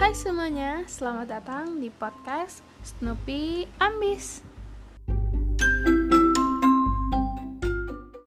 Hai semuanya, selamat datang di podcast Snoopy Ambis.